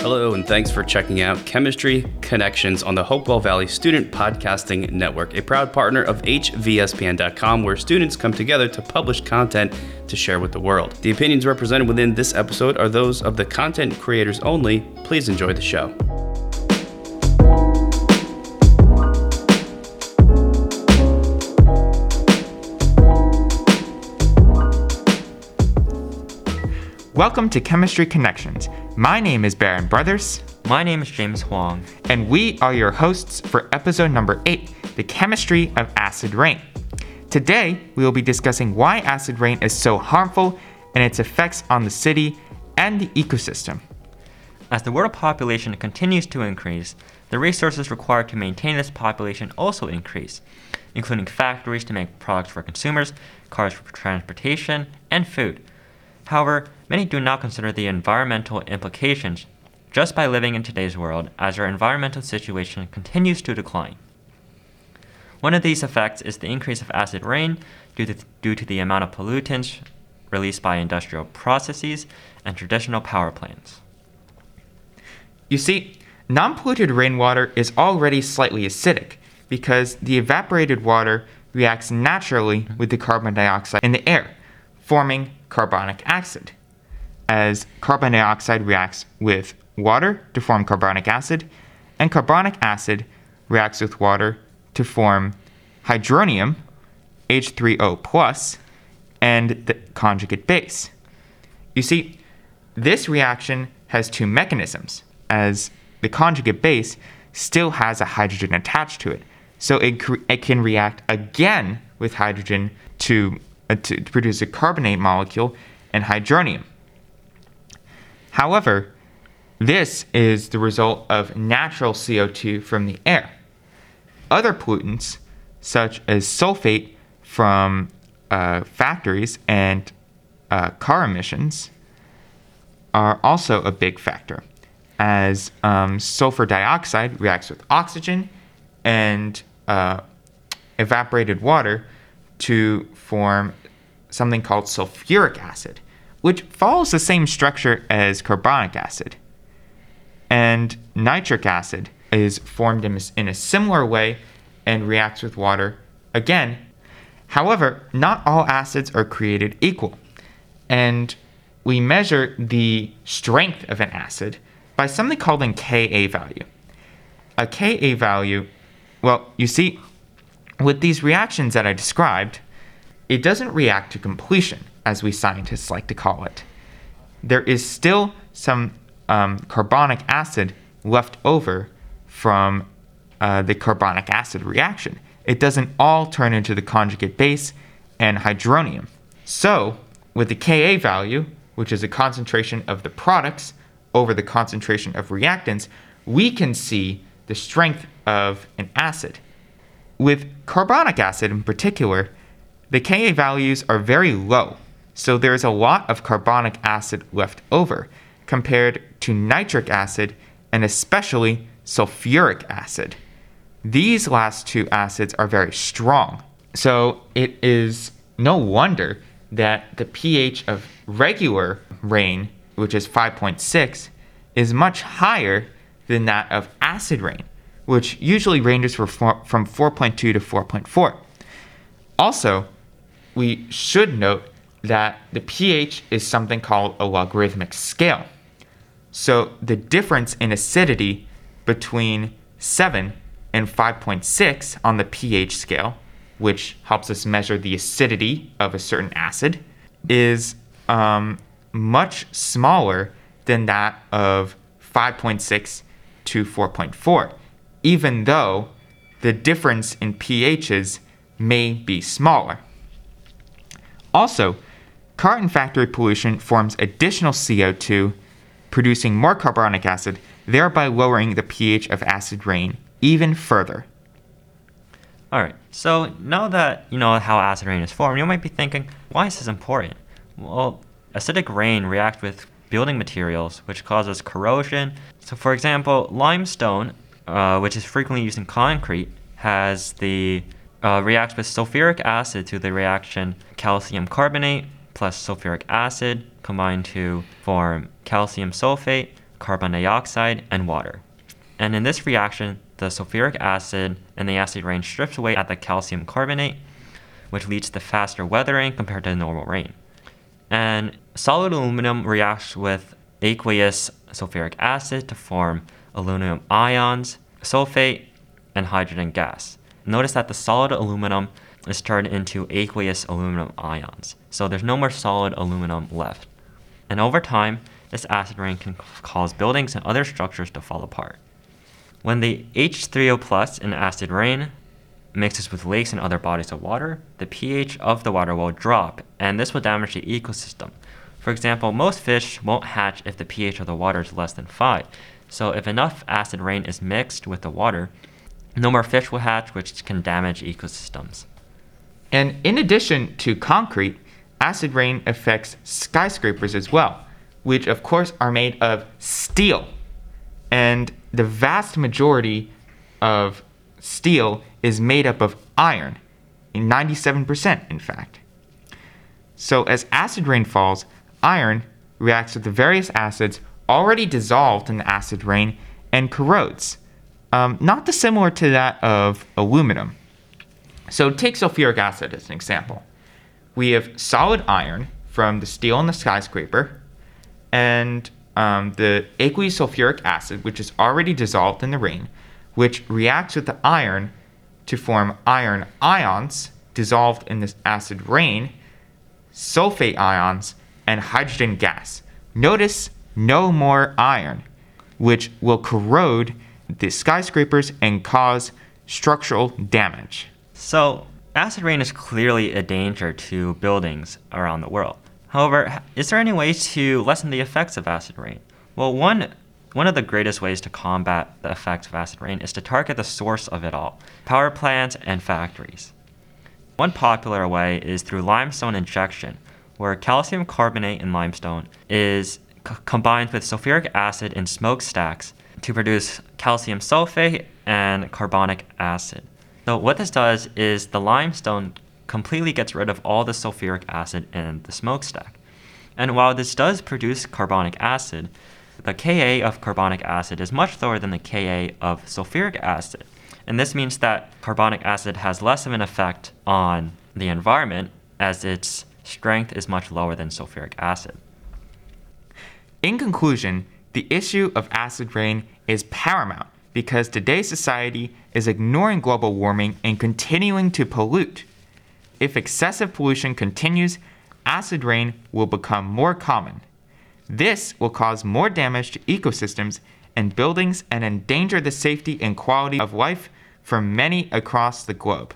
Hello, and thanks for checking out Chemistry Connections on the Hopewell Valley Student Podcasting Network, a proud partner of HVSPN.com, where students come together to publish content to share with the world. The opinions represented within this episode are those of the content creators only. Please enjoy the show. Welcome to Chemistry Connections. My name is Baron Brothers, My name is James Huang. and we are your hosts for episode number 8 The Chemistry of Acid Rain. Today, we will be discussing why acid rain is so harmful and its effects on the city and the ecosystem. As the world population continues to increase, the resources required to maintain this population also increase, including factories to make products for consumers, cars for transportation, and food. However, many do not consider the environmental implications just by living in today's world as our environmental situation continues to decline. One of these effects is the increase of acid rain due to, due to the amount of pollutants released by industrial processes and traditional power plants. You see, non polluted rainwater is already slightly acidic because the evaporated water reacts naturally with the carbon dioxide in the air, forming carbonic acid. As carbon dioxide reacts with water to form carbonic acid, and carbonic acid reacts with water to form hydronium, H3O, plus, and the conjugate base. You see, this reaction has two mechanisms, as the conjugate base still has a hydrogen attached to it. So it, it can react again with hydrogen to, uh, to produce a carbonate molecule and hydronium. However, this is the result of natural CO2 from the air. Other pollutants, such as sulfate from uh, factories and uh, car emissions, are also a big factor, as um, sulfur dioxide reacts with oxygen and uh, evaporated water to form something called sulfuric acid, which follows the same structure as carbonic acid. And nitric acid is formed in a, in a similar way and reacts with water again. However, not all acids are created equal. And we measure the strength of an acid by something called a Ka value. A Ka value, well, you see, with these reactions that I described, it doesn't react to completion, as we scientists like to call it. There is still some um, carbonic acid left over from uh, the carbonic acid reaction. It doesn't all turn into the conjugate base and hydronium. So, with the Ka value, which is a concentration of the products over the concentration of reactants, we can see the strength of an acid. With carbonic acid in particular, the Ka values are very low, so there is a lot of carbonic acid left over compared to nitric acid and especially sulfuric acid. These last two acids are very strong, so it is no wonder that the pH of regular rain, which is 5.6, is much higher than that of acid rain, which usually ranges from 4.2 to 4.4. Also, we should note that the pH is something called a logarithmic scale. So the difference in acidity between 7 and 5.6 on the pH scale, which helps us measure the acidity of a certain acid, is um, much smaller than that of 5.6 to 4.4, even though the difference in pHs may be smaller. Also, carton factory pollution forms additional CO2, producing more carbonic acid, thereby lowering the pH of acid rain even further. All right. So now that you know how acid rain is formed, you might be thinking, why is this important? Well, acidic rain reacts with building materials, which causes corrosion. So, for example, limestone, uh, which is frequently used in concrete, has the uh, reacts with sulfuric acid to the reaction calcium carbonate plus sulfuric acid combine to form calcium sulfate, carbon dioxide, and water. And in this reaction, the sulfuric acid in the acid rain strips away at the calcium carbonate, which leads to faster weathering compared to normal rain. And solid aluminum reacts with aqueous sulfuric acid to form aluminum ions, sulfate, and hydrogen gas. Notice that the solid aluminum is turned into aqueous aluminum ions. So there's no more solid aluminum left. And over time, this acid rain can cause buildings and other structures to fall apart. When the H3O plus in acid rain mixes with lakes and other bodies of water, the pH of the water will drop, and this will damage the ecosystem. For example, most fish won't hatch if the pH of the water is less than 5. So if enough acid rain is mixed with the water, no more fish will hatch, which can damage ecosystems. And in addition to concrete, acid rain affects skyscrapers as well, which of course are made of steel. And the vast majority of steel is made up of iron, 97% in fact. So as acid rain falls, iron reacts with the various acids already dissolved in acid rain and corrodes, um, not dissimilar to that of aluminum. So take sulfuric acid as an example. We have solid iron from the steel in the skyscraper, and um, the aqueous sulfuric acid, which is already dissolved in the rain, which reacts with the iron to form iron ions dissolved in this acid rain, sulfate ions, and hydrogen gas. Notice no more iron, which will corrode the skyscrapers and cause structural damage. So, acid rain is clearly a danger to buildings around the world. However, is there any way to lessen the effects of acid rain? Well, one one of the greatest ways to combat the effects of acid rain is to target the source of it all power plants and factories. One popular way is through limestone injection, where calcium carbonate in limestone is c- combined with sulfuric acid in smokestacks to produce calcium sulfate and carbonic acid. So what this does is the limestone completely gets rid of all the sulfuric acid in the smokestack. And while this does produce carbonic acid, the Ka of carbonic acid is much lower than the Ka of sulfuric acid. And this means that carbonic acid has less of an effect on the environment as its strength is much lower than sulfuric acid. In conclusion, the issue of acid rain is paramount because today's society is ignoring global warming and continuing to pollute. If excessive pollution continues, acid rain will become more common. This will cause more damage to ecosystems and buildings and endanger the safety and quality of life for many across the globe.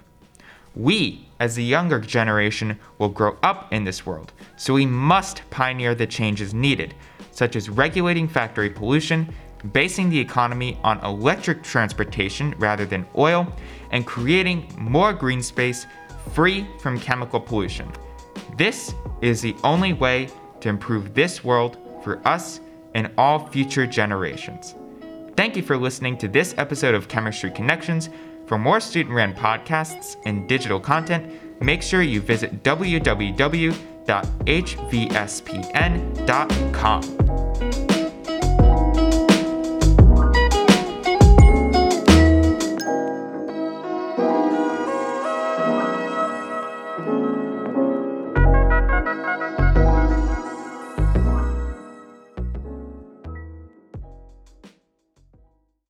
We, as the younger generation, will grow up in this world, so we must pioneer the changes needed, such as regulating factory pollution basing the economy on electric transportation rather than oil, and creating more green space free from chemical pollution. This is the only way to improve this world for us and all future generations. Thank you for listening to this episode of Chemistry Connections. For more student ran podcasts and digital content, make sure you visit www.hvspn.com.